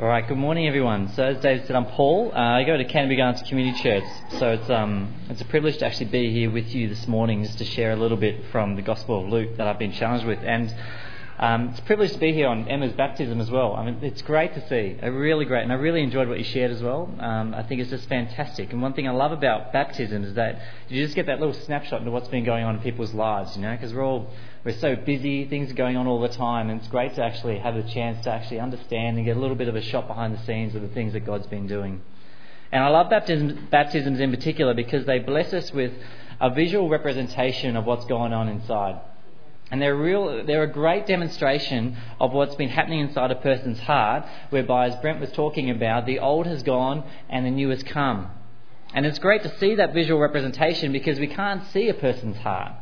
All right, good morning, everyone. So, as David said, I'm Paul. Uh, I go to Canterbury Gardens Community Church. So, it's, um, it's a privilege to actually be here with you this morning just to share a little bit from the Gospel of Luke that I've been challenged with. And um, it's a privilege to be here on Emma's baptism as well. I mean, it's great to see. Really great. And I really enjoyed what you shared as well. Um, I think it's just fantastic. And one thing I love about baptism is that you just get that little snapshot into what's been going on in people's lives, you know, because we're all we're so busy, things are going on all the time, and it's great to actually have the chance to actually understand and get a little bit of a shot behind the scenes of the things that God's been doing. And I love baptisms, baptisms in particular because they bless us with a visual representation of what's going on inside. And they're, real, they're a great demonstration of what's been happening inside a person's heart, whereby, as Brent was talking about, the old has gone and the new has come. And it's great to see that visual representation because we can't see a person's heart.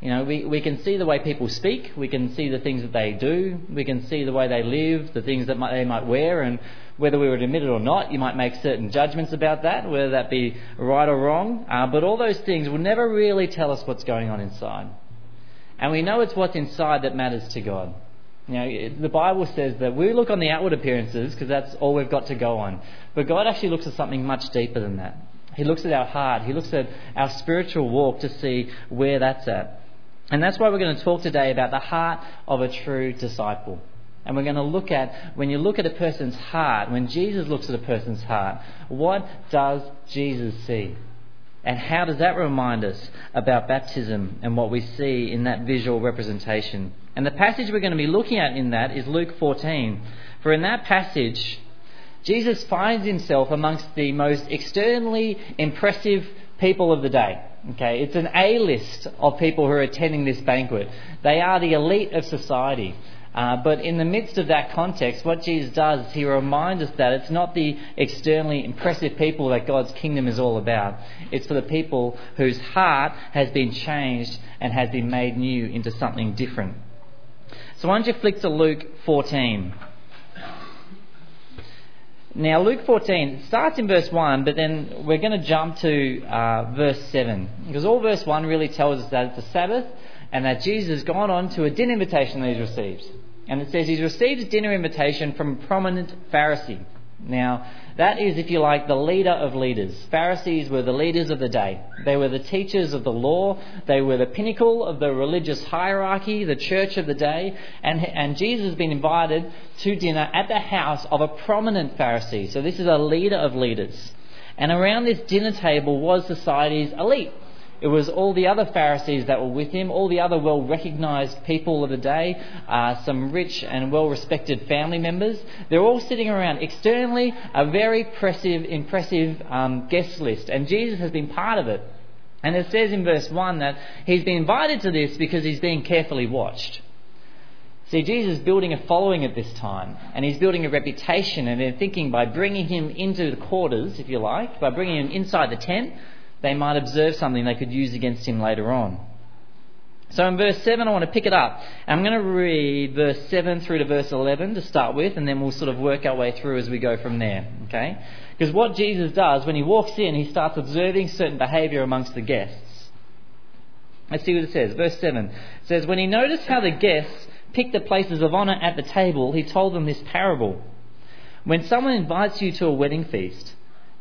You know, we, we can see the way people speak, we can see the things that they do, we can see the way they live, the things that might, they might wear, and whether we would admit it or not, you might make certain judgments about that, whether that be right or wrong. Uh, but all those things will never really tell us what's going on inside. And we know it's what's inside that matters to God. You know, the Bible says that we look on the outward appearances because that's all we've got to go on. But God actually looks at something much deeper than that. He looks at our heart, He looks at our spiritual walk to see where that's at. And that's why we're going to talk today about the heart of a true disciple. And we're going to look at, when you look at a person's heart, when Jesus looks at a person's heart, what does Jesus see? And how does that remind us about baptism and what we see in that visual representation? And the passage we're going to be looking at in that is Luke 14. For in that passage, Jesus finds himself amongst the most externally impressive people of the day. Okay, it's an A list of people who are attending this banquet. They are the elite of society. Uh, but in the midst of that context, what Jesus does is he reminds us that it's not the externally impressive people that God's kingdom is all about. It's for the people whose heart has been changed and has been made new into something different. So why don't you flick to Luke 14? Now, Luke 14 starts in verse 1, but then we're going to jump to uh, verse 7. Because all verse 1 really tells us that it's a Sabbath and that Jesus has gone on to a dinner invitation that he's received. And it says he's received a dinner invitation from a prominent Pharisee. Now, that is, if you like, the leader of leaders. Pharisees were the leaders of the day. They were the teachers of the law. They were the pinnacle of the religious hierarchy, the church of the day. And, and Jesus has been invited to dinner at the house of a prominent Pharisee. So this is a leader of leaders. And around this dinner table was society's elite. It was all the other Pharisees that were with him, all the other well recognized people of the day, uh, some rich and well respected family members. They're all sitting around. Externally, a very impressive, impressive um, guest list, and Jesus has been part of it. And it says in verse 1 that he's been invited to this because he's being carefully watched. See, Jesus is building a following at this time, and he's building a reputation, and they're thinking by bringing him into the quarters, if you like, by bringing him inside the tent, they might observe something they could use against him later on. So in verse 7, I want to pick it up. I'm going to read verse 7 through to verse 11 to start with, and then we'll sort of work our way through as we go from there. Okay? Because what Jesus does, when he walks in, he starts observing certain behaviour amongst the guests. Let's see what it says. Verse 7 it says, When he noticed how the guests picked the places of honour at the table, he told them this parable. When someone invites you to a wedding feast,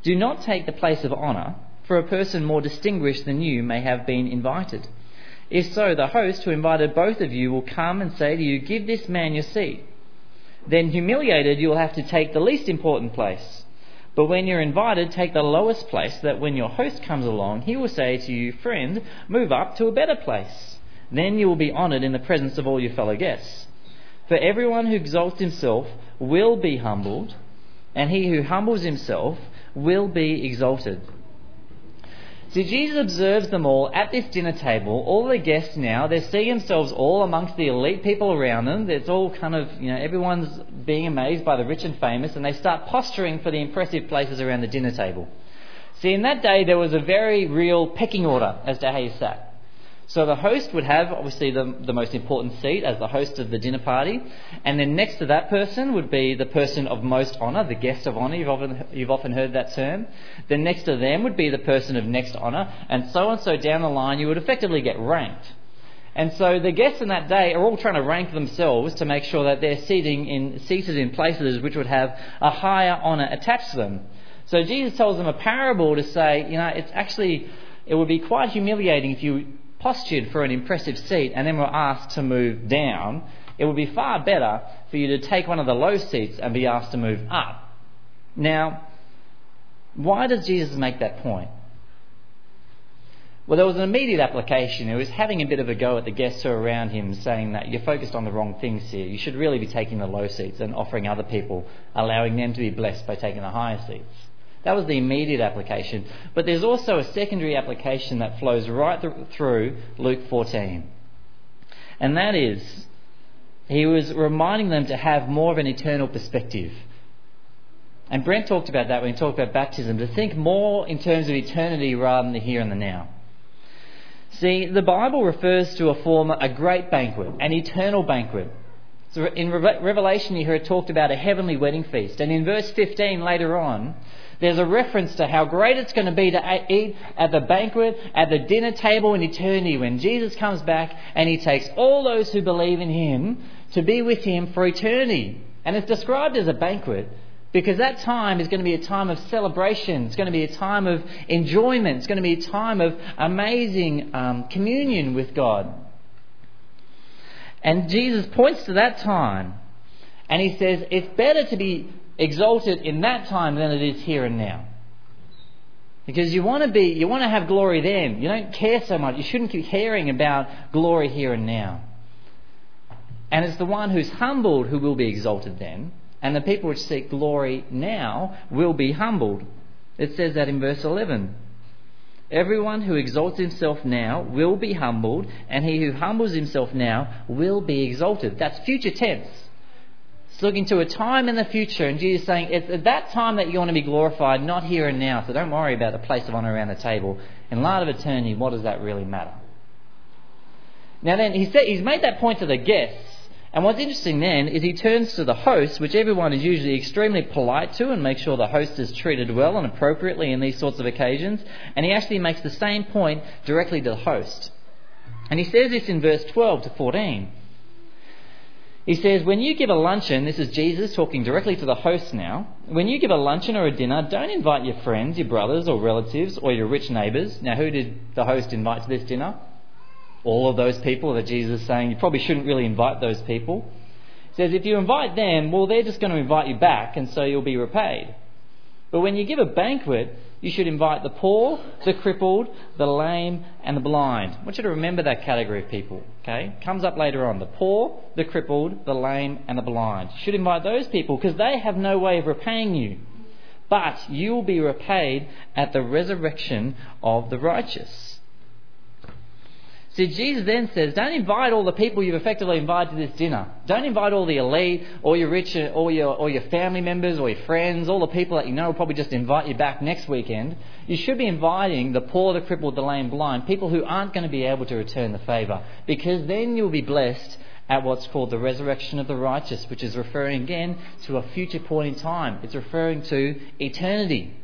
do not take the place of honour for a person more distinguished than you may have been invited. If so, the host who invited both of you will come and say to you, Give this man your seat. Then, humiliated, you will have to take the least important place. But when you're invited, take the lowest place, that when your host comes along, he will say to you, Friend, move up to a better place. Then you will be honoured in the presence of all your fellow guests. For everyone who exalts himself will be humbled, and he who humbles himself will be exalted. So Jesus observes them all at this dinner table. All the guests now, they're seeing themselves all amongst the elite people around them. It's all kind of, you know, everyone's being amazed by the rich and famous, and they start posturing for the impressive places around the dinner table. See, in that day, there was a very real pecking order as to how you sat. So the host would have obviously the, the most important seat as the host of the dinner party, and then next to that person would be the person of most honour, the guest of honour. You've often you've often heard that term. Then next to them would be the person of next honour, and so and so down the line. You would effectively get ranked. And so the guests in that day are all trying to rank themselves to make sure that they're seating in, seated in places which would have a higher honour attached to them. So Jesus tells them a parable to say, you know, it's actually, it would be quite humiliating if you postured for an impressive seat and then were asked to move down. It would be far better for you to take one of the low seats and be asked to move up. Now, why does Jesus make that point? Well, there was an immediate application. He was having a bit of a go at the guests who were around him, saying that you're focused on the wrong things here. You should really be taking the low seats and offering other people, allowing them to be blessed by taking the higher seats. That was the immediate application. But there's also a secondary application that flows right th- through Luke 14. And that is, he was reminding them to have more of an eternal perspective. And Brent talked about that when he talked about baptism, to think more in terms of eternity rather than the here and the now. See, the Bible refers to a form, a great banquet, an eternal banquet. So in Revelation, you hear it talked about a heavenly wedding feast. And in verse 15 later on, there's a reference to how great it's going to be to eat at the banquet, at the dinner table in eternity when Jesus comes back and he takes all those who believe in him to be with him for eternity. And it's described as a banquet because that time is going to be a time of celebration. It's going to be a time of enjoyment. It's going to be a time of amazing um, communion with God. And Jesus points to that time and he says it's better to be exalted in that time than it is here and now. Because you want to be, you want to have glory then. You don't care so much. You shouldn't keep caring about glory here and now. And it's the one who's humbled who will be exalted then and the people which seek glory now will be humbled. It says that in verse 11. Everyone who exalts himself now will be humbled, and he who humbles himself now will be exalted. That's future tense. It's looking to a time in the future, and Jesus is saying it's at that time that you want to be glorified, not here and now. So don't worry about the place of honour around the table. In light of eternity, what does that really matter? Now then, he said, he's made that point to the guests, and what's interesting then is he turns to the host, which everyone is usually extremely polite to and makes sure the host is treated well and appropriately in these sorts of occasions, and he actually makes the same point directly to the host. And he says this in verse 12 to 14. He says, When you give a luncheon, this is Jesus talking directly to the host now. When you give a luncheon or a dinner, don't invite your friends, your brothers or relatives, or your rich neighbours. Now, who did the host invite to this dinner? all of those people that Jesus is saying you probably shouldn't really invite those people. He says if you invite them, well, they're just going to invite you back, and so you'll be repaid. But when you give a banquet, you should invite the poor, the crippled, the lame, and the blind. I want you to remember that category of people. Okay, comes up later on. The poor, the crippled, the lame, and the blind. You should invite those people because they have no way of repaying you. But you will be repaid at the resurrection of the righteous. See, Jesus then says, don't invite all the people you've effectively invited to this dinner. Don't invite all the elite, all your rich, uh, all your, all your family members, or your friends, all the people that you know will probably just invite you back next weekend. You should be inviting the poor, the crippled, the lame, blind, people who aren't going to be able to return the favour. Because then you'll be blessed at what's called the resurrection of the righteous, which is referring again to a future point in time. It's referring to eternity.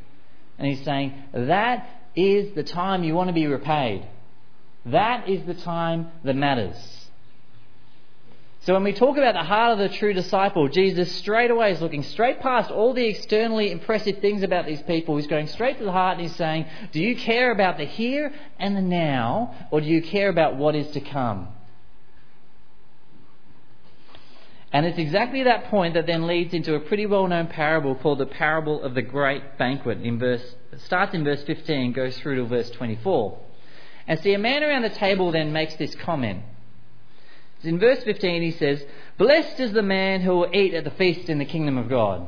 And he's saying, that is the time you want to be repaid. That is the time that matters. So when we talk about the heart of the true disciple, Jesus straight away is looking straight past all the externally impressive things about these people. He's going straight to the heart and he's saying, Do you care about the here and the now, or do you care about what is to come? And it's exactly that point that then leads into a pretty well known parable called the parable of the great banquet. In verse, starts in verse 15, goes through to verse 24. And see, a man around the table then makes this comment. In verse 15, he says, Blessed is the man who will eat at the feast in the kingdom of God.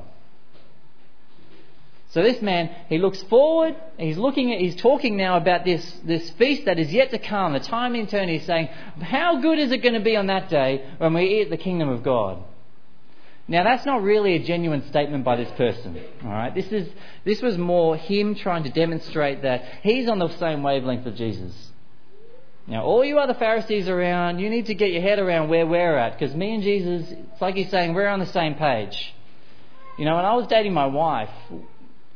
So this man, he looks forward, he's looking at, he's talking now about this, this feast that is yet to come, the time in turn, he's saying, how good is it going to be on that day when we eat the kingdom of God? Now that's not really a genuine statement by this person. Alright? This is this was more him trying to demonstrate that he's on the same wavelength of Jesus. Now all you other Pharisees around, you need to get your head around where we're at, because me and Jesus, it's like he's saying we're on the same page. You know, when I was dating my wife,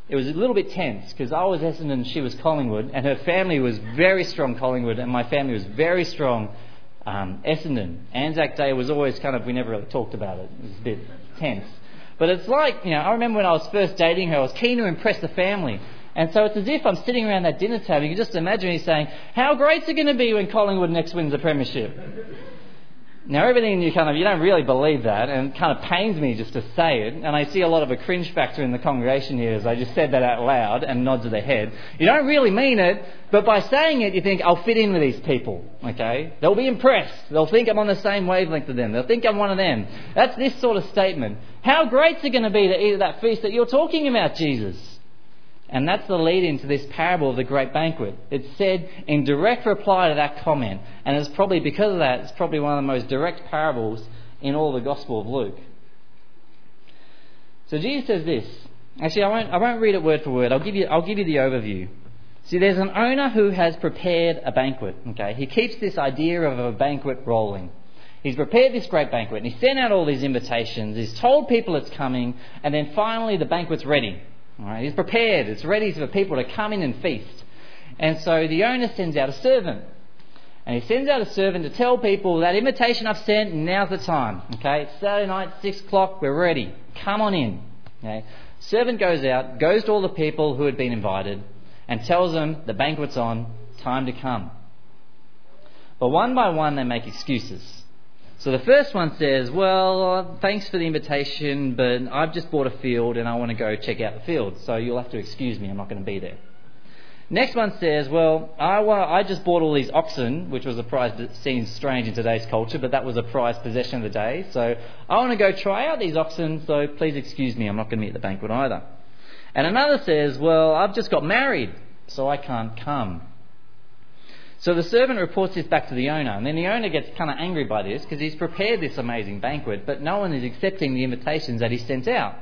it was a little bit tense because I was Essendon and she was Collingwood, and her family was very strong Collingwood, and my family was very strong um, Essendon. Anzac Day was always kind of, we never really talked about it. It was a bit tense. But it's like, you know, I remember when I was first dating her, I was keen to impress the family. And so it's as if I'm sitting around that dinner table. You can just imagine me saying, How great's it going to be when Collingwood next wins the Premiership? Now, everything in you kind of, you don't really believe that, and it kind of pains me just to say it. And I see a lot of a cringe factor in the congregation here as I just said that out loud and nods of the head. You don't really mean it, but by saying it, you think, I'll fit in with these people, okay? They'll be impressed. They'll think I'm on the same wavelength with them. They'll think I'm one of them. That's this sort of statement. How great's it going to be to eat at that feast that you're talking about, Jesus? And that's the lead into this parable of the great banquet. It's said in direct reply to that comment. And it's probably because of that, it's probably one of the most direct parables in all the Gospel of Luke. So Jesus says this. Actually, I won't, I won't read it word for word. I'll give, you, I'll give you the overview. See, there's an owner who has prepared a banquet. Okay, he keeps this idea of a banquet rolling. He's prepared this great banquet, and he sent out all these invitations. He's told people it's coming, and then finally the banquet's ready. All right, he's prepared. It's ready for people to come in and feast. And so the owner sends out a servant. And he sends out a servant to tell people that invitation I've sent, now's the time. Okay, it's Saturday night, 6 o'clock, we're ready. Come on in. Okay. Servant goes out, goes to all the people who had been invited, and tells them the banquet's on, time to come. But one by one they make excuses. So the first one says, Well, uh, thanks for the invitation, but I've just bought a field and I want to go check out the field, so you'll have to excuse me, I'm not going to be there. Next one says, Well, I, I just bought all these oxen, which was a prize that seems strange in today's culture, but that was a prized possession of the day, so I want to go try out these oxen, so please excuse me, I'm not going to be at the banquet either. And another says, Well, I've just got married, so I can't come. So the servant reports this back to the owner, and then the owner gets kind of angry by this because he's prepared this amazing banquet, but no one is accepting the invitations that he sent out.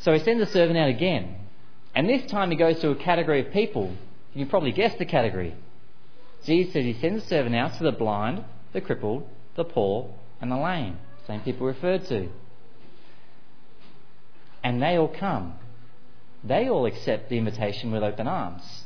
So he sends the servant out again, and this time he goes to a category of people. You can probably guess the category. Jesus says he sends the servant out to the blind, the crippled, the poor, and the lame. Same people referred to. And they all come. They all accept the invitation with open arms.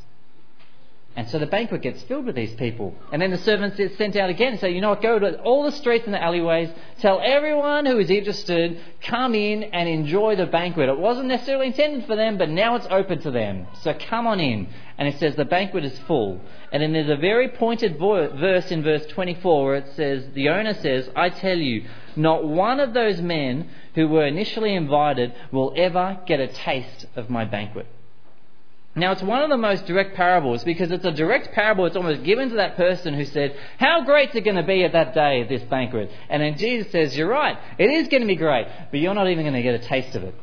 And so the banquet gets filled with these people. And then the servants get sent out again and say, you know what, go to all the streets and the alleyways, tell everyone who is interested, come in and enjoy the banquet. It wasn't necessarily intended for them, but now it's open to them. So come on in. And it says the banquet is full. And then there's a very pointed verse in verse 24 where it says, the owner says, I tell you, not one of those men who were initially invited will ever get a taste of my banquet. Now, it's one of the most direct parables because it's a direct parable. It's almost given to that person who said, How great is it going to be at that day, at this banquet? And then Jesus says, You're right, it is going to be great, but you're not even going to get a taste of it.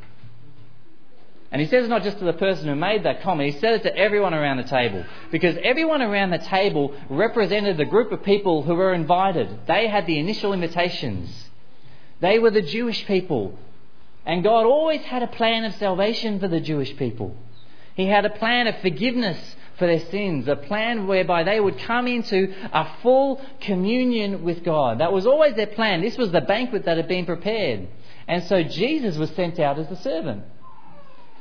And he says it not just to the person who made that comment, he said it to everyone around the table. Because everyone around the table represented the group of people who were invited. They had the initial invitations. They were the Jewish people. And God always had a plan of salvation for the Jewish people. He had a plan of forgiveness for their sins, a plan whereby they would come into a full communion with God. That was always their plan. This was the banquet that had been prepared. And so Jesus was sent out as the servant.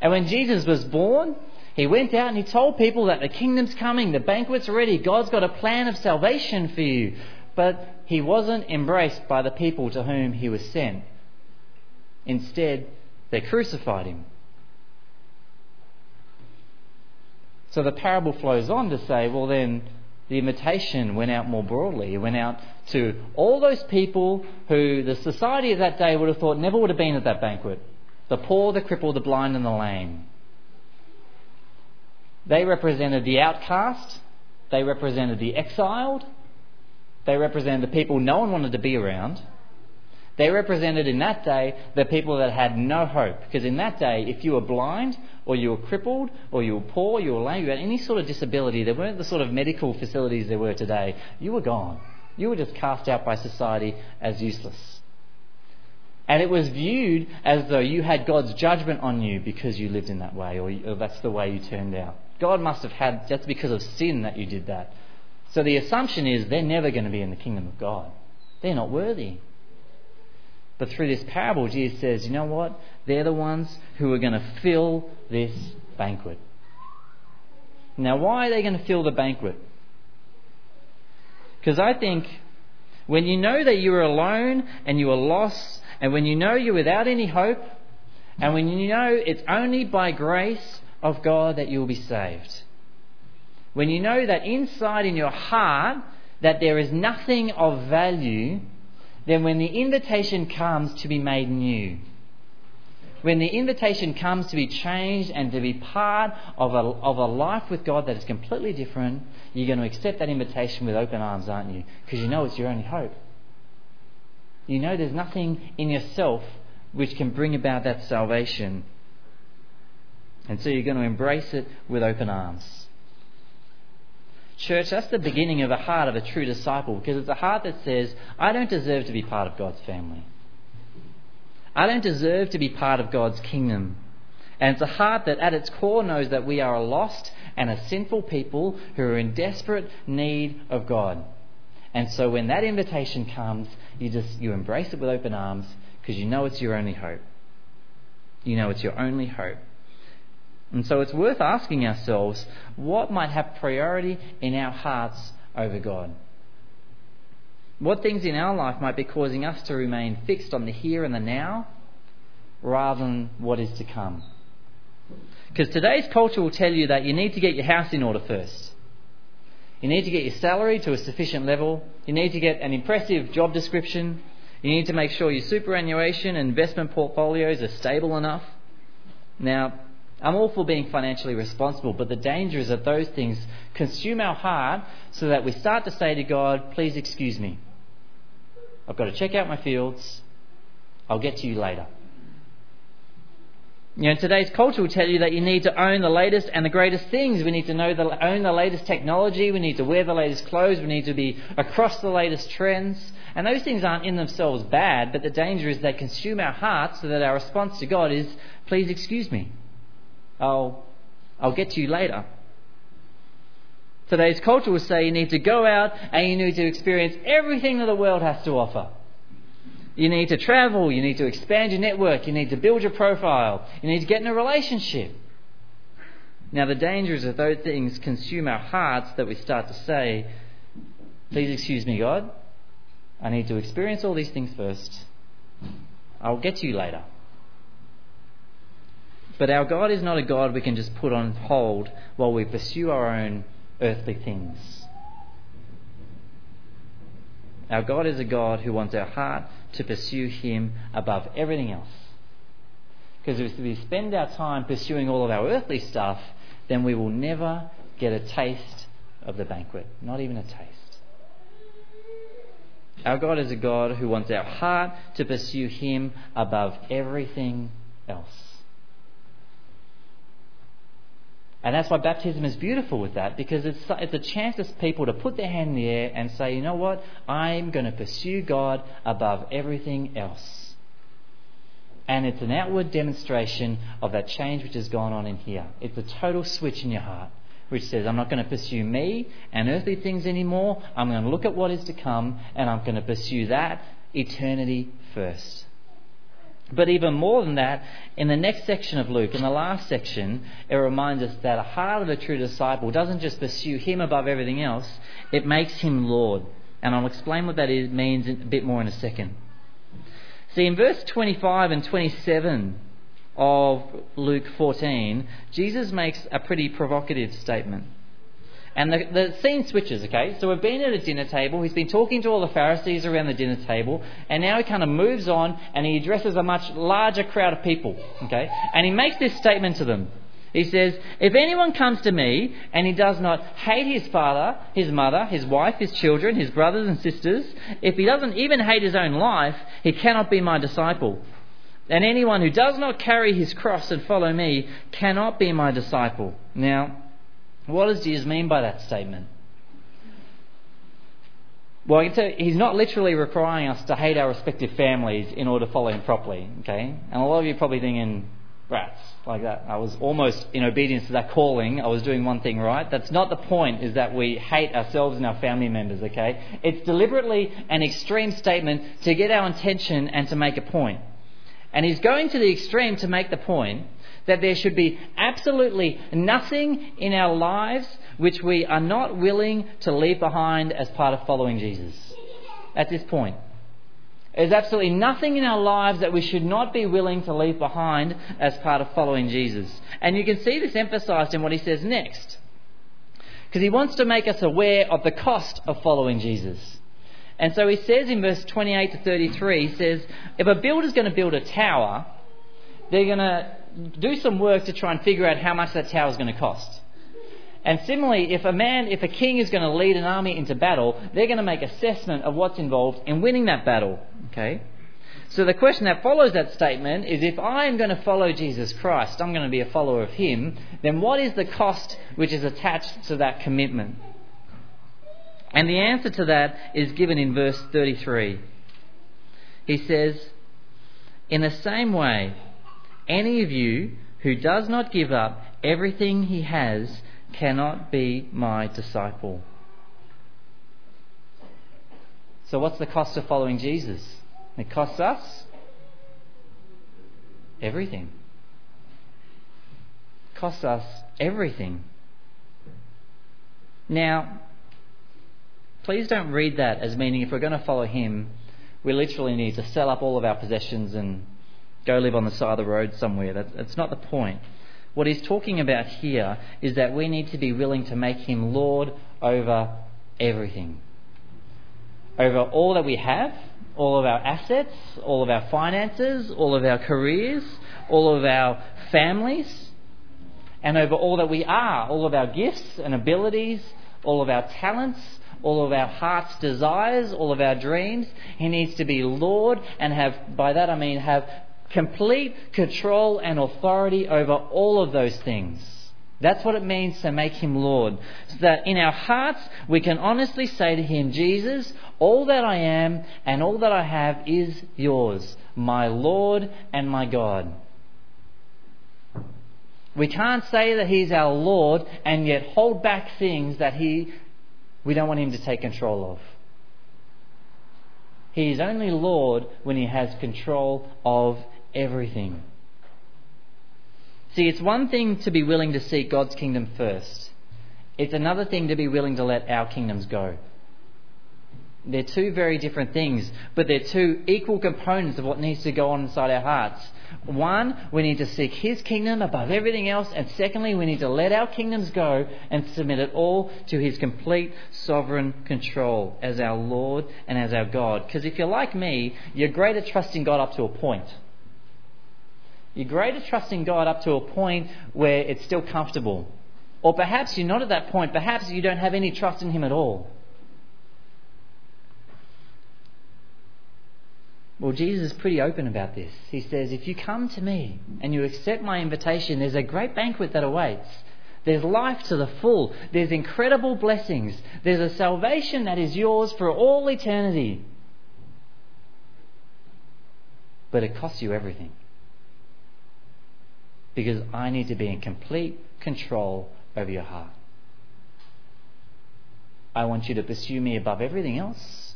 And when Jesus was born, he went out and he told people that the kingdom's coming, the banquet's ready, God's got a plan of salvation for you. But he wasn't embraced by the people to whom he was sent. Instead, they crucified him. So the parable flows on to say, well, then the invitation went out more broadly. It went out to all those people who the society of that day would have thought never would have been at that banquet the poor, the crippled, the blind, and the lame. They represented the outcast, they represented the exiled, they represented the people no one wanted to be around. They represented in that day the people that had no hope. Because in that day, if you were blind, or you were crippled, or you were poor, you were lame, you had any sort of disability, there weren't the sort of medical facilities there were today, you were gone. You were just cast out by society as useless. And it was viewed as though you had God's judgment on you because you lived in that way, or, or that's the way you turned out. God must have had, that's because of sin that you did that. So the assumption is they're never going to be in the kingdom of God. They're not worthy. But through this parable, Jesus says, you know what? They're the ones who are going to fill this banquet. Now, why are they going to fill the banquet? Because I think when you know that you are alone and you are lost, and when you know you're without any hope, and when you know it's only by grace of God that you will be saved, when you know that inside in your heart that there is nothing of value, then when the invitation comes to be made new, when the invitation comes to be changed and to be part of a, of a life with God that is completely different, you're going to accept that invitation with open arms, aren't you? Because you know it's your only hope. You know there's nothing in yourself which can bring about that salvation. And so you're going to embrace it with open arms. Church, that's the beginning of the heart of a true disciple because it's a heart that says, I don't deserve to be part of God's family. I don't deserve to be part of God's kingdom. And it's a heart that at its core knows that we are a lost and a sinful people who are in desperate need of God. And so when that invitation comes, you just you embrace it with open arms because you know it's your only hope. You know it's your only hope. And so it's worth asking ourselves what might have priority in our hearts over God? What things in our life might be causing us to remain fixed on the here and the now rather than what is to come? Because today's culture will tell you that you need to get your house in order first. You need to get your salary to a sufficient level. You need to get an impressive job description. You need to make sure your superannuation and investment portfolios are stable enough. Now, I'm all for being financially responsible, but the danger is that those things consume our heart so that we start to say to God, please excuse me. I've got to check out my fields. I'll get to you later. You know, today's culture will tell you that you need to own the latest and the greatest things. We need to know the, own the latest technology. We need to wear the latest clothes. We need to be across the latest trends. And those things aren't in themselves bad, but the danger is they consume our hearts so that our response to God is, please excuse me. I'll, I'll get to you later. Today's culture will say you need to go out and you need to experience everything that the world has to offer. You need to travel, you need to expand your network, you need to build your profile, you need to get in a relationship. Now, the danger is that those things consume our hearts that we start to say, Please excuse me, God. I need to experience all these things first. I'll get to you later. But our God is not a God we can just put on hold while we pursue our own earthly things. Our God is a God who wants our heart to pursue Him above everything else. Because if we spend our time pursuing all of our earthly stuff, then we will never get a taste of the banquet. Not even a taste. Our God is a God who wants our heart to pursue Him above everything else. And that's why baptism is beautiful with that, because it's, it's a chance for people to put their hand in the air and say, you know what, I'm going to pursue God above everything else. And it's an outward demonstration of that change which has gone on in here. It's a total switch in your heart, which says, I'm not going to pursue me and earthly things anymore. I'm going to look at what is to come, and I'm going to pursue that eternity first. But even more than that, in the next section of Luke, in the last section, it reminds us that a heart of a true disciple doesn't just pursue him above everything else, it makes him Lord. And I'll explain what that is, means a bit more in a second. See, in verse 25 and 27 of Luke 14, Jesus makes a pretty provocative statement. And the, the scene switches, okay? So we've been at a dinner table. He's been talking to all the Pharisees around the dinner table. And now he kind of moves on and he addresses a much larger crowd of people, okay? And he makes this statement to them. He says, If anyone comes to me and he does not hate his father, his mother, his wife, his children, his brothers and sisters, if he doesn't even hate his own life, he cannot be my disciple. And anyone who does not carry his cross and follow me cannot be my disciple. Now, what does Jesus mean by that statement? Well, he's not literally requiring us to hate our respective families in order to follow him properly, okay? And a lot of you are probably thinking, rats, like that. I was almost in obedience to that calling, I was doing one thing right. That's not the point, is that we hate ourselves and our family members, okay? It's deliberately an extreme statement to get our attention and to make a point. And he's going to the extreme to make the point that there should be absolutely nothing in our lives which we are not willing to leave behind as part of following Jesus. At this point. There's absolutely nothing in our lives that we should not be willing to leave behind as part of following Jesus. And you can see this emphasized in what he says next. Because he wants to make us aware of the cost of following Jesus. And so he says in verse 28 to 33, he says, if a builder's going to build a tower, they're going to do some work to try and figure out how much that tower is going to cost. And similarly, if a man, if a king is going to lead an army into battle, they're going to make assessment of what's involved in winning that battle. Okay? So the question that follows that statement is if I am going to follow Jesus Christ, I'm going to be a follower of him, then what is the cost which is attached to that commitment? And the answer to that is given in verse 33. He says, In the same way, any of you who does not give up everything he has cannot be my disciple. So, what's the cost of following Jesus? It costs us everything. It costs us everything. Now, please don't read that as meaning if we're going to follow him, we literally need to sell up all of our possessions and go live on the side of the road somewhere. That's, that's not the point. What he's talking about here is that we need to be willing to make him Lord over everything. Over all that we have, all of our assets, all of our finances, all of our careers, all of our families, and over all that we are, all of our gifts and abilities, all of our talents, all of our heart's desires, all of our dreams. He needs to be Lord and have, by that I mean, have complete control and authority over all of those things. That's what it means to make him Lord. So that in our hearts we can honestly say to him, Jesus, all that I am and all that I have is yours, my Lord and my God. We can't say that he's our Lord and yet hold back things that he we don't want him to take control of. He is only Lord when he has control of everything. See, it's one thing to be willing to seek God's kingdom first, it's another thing to be willing to let our kingdoms go. They're two very different things, but they're two equal components of what needs to go on inside our hearts. One, we need to seek His kingdom above everything else, and secondly, we need to let our kingdoms go and submit it all to His complete sovereign control as our Lord and as our God. Because if you're like me, you're great at trusting God up to a point. You're great at trusting God up to a point where it's still comfortable. Or perhaps you're not at that point. Perhaps you don't have any trust in Him at all. Well, Jesus is pretty open about this. He says, If you come to me and you accept my invitation, there's a great banquet that awaits. There's life to the full. There's incredible blessings. There's a salvation that is yours for all eternity. But it costs you everything because I need to be in complete control over your heart. I want you to pursue me above everything else,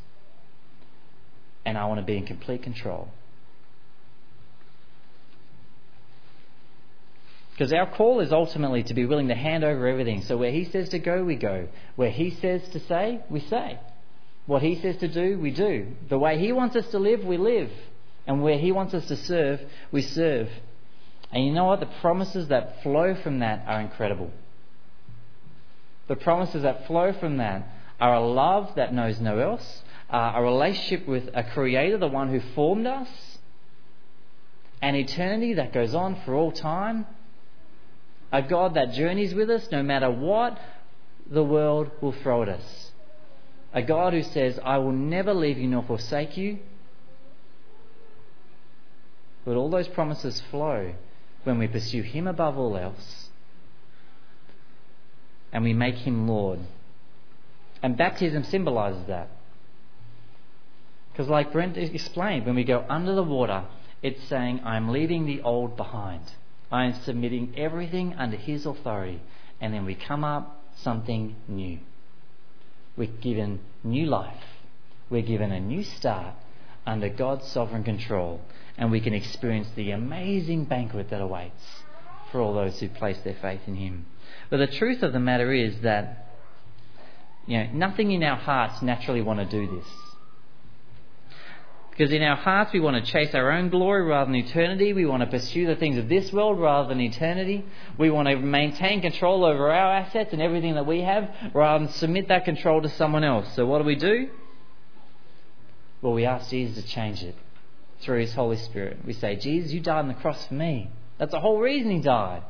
and I want to be in complete control. Because our call is ultimately to be willing to hand over everything. So where He says to go, we go. Where He says to say, we say. What He says to do, we do. The way He wants us to live, we live. And where He wants us to serve, we serve. And you know what? The promises that flow from that are incredible. The promises that flow from that are a love that knows no else, uh, a relationship with a Creator, the one who formed us, an eternity that goes on for all time, a God that journeys with us no matter what the world will throw at us, a God who says, I will never leave you nor forsake you. But all those promises flow when we pursue Him above all else and we make Him Lord. And baptism symbolizes that. Because, like Brent explained, when we go under the water, it's saying, I'm leaving the old behind. I am submitting everything under His authority. And then we come up something new. We're given new life. We're given a new start under God's sovereign control and we can experience the amazing banquet that awaits for all those who place their faith in Him. But the truth of the matter is that you know, nothing in our hearts naturally want to do this. Because in our hearts we want to chase our own glory rather than eternity. We want to pursue the things of this world rather than eternity. We want to maintain control over our assets and everything that we have rather than submit that control to someone else. So what do we do? Well, we ask Jesus to change it through His Holy Spirit. We say, Jesus, you died on the cross for me. That's the whole reason He died.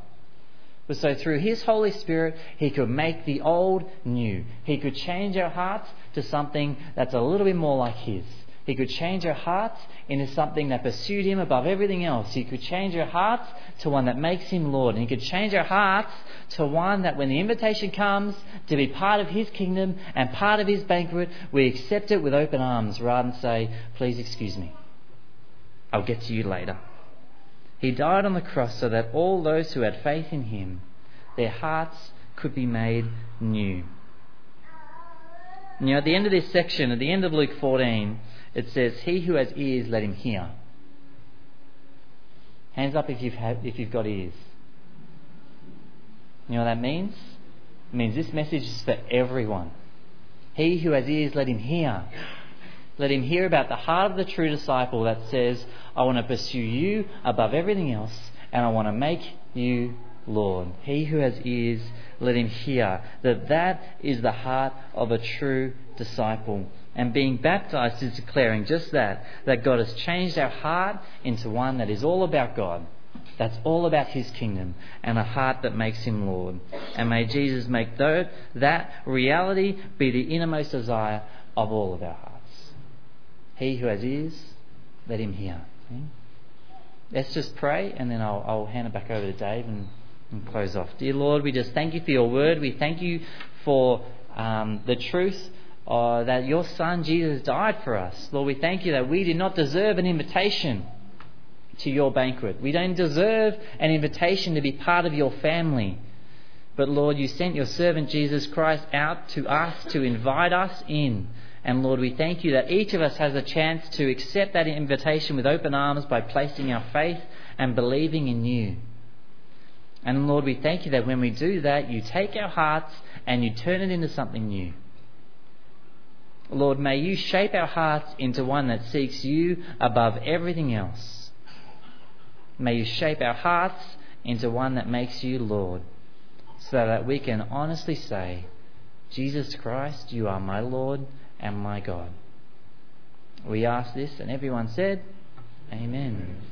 But so through His Holy Spirit, He could make the old new. He could change our hearts to something that's a little bit more like His. He could change our hearts into something that pursued Him above everything else. He could change our hearts to one that makes Him Lord. And He could change our hearts to one that when the invitation comes to be part of His kingdom and part of His banquet, we accept it with open arms rather than say, Please excuse me. I'll get to you later. He died on the cross so that all those who had faith in Him, their hearts could be made new. Now, at the end of this section, at the end of Luke 14, it says, He who has ears, let him hear. Hands up if you've, had, if you've got ears. You know what that means? It means this message is for everyone. He who has ears, let him hear. Let him hear about the heart of the true disciple that says, I want to pursue you above everything else, and I want to make you Lord. He who has ears, let him hear. That that is the heart of a true disciple. And being baptized is declaring just that, that God has changed our heart into one that is all about God. That's all about His kingdom and a heart that makes Him Lord. And may Jesus make that reality be the innermost desire of all of our hearts. He who has ears, let him hear. Let's just pray and then I'll, I'll hand it back over to Dave and, and, close off. Dear Lord, we just thank you for your word. We thank you for um, the truth uh, that your Son Jesus died for us. Lord, we thank you that we did not deserve an invitation to your banquet. We don't deserve an invitation to be part of your family. But Lord, you sent your servant Jesus Christ out to us to invite us in. And Lord, we thank you that each of us has a chance to accept that invitation with open arms by placing our faith and believing in you. And Lord, we thank you that when we do that, you take our hearts and you turn it into something new. Lord, may you shape our hearts into one that seeks you above everything else. May you shape our hearts into one that makes you Lord, so that we can honestly say, Jesus Christ, you are my Lord and my God. We ask this, and everyone said, Amen. Amen.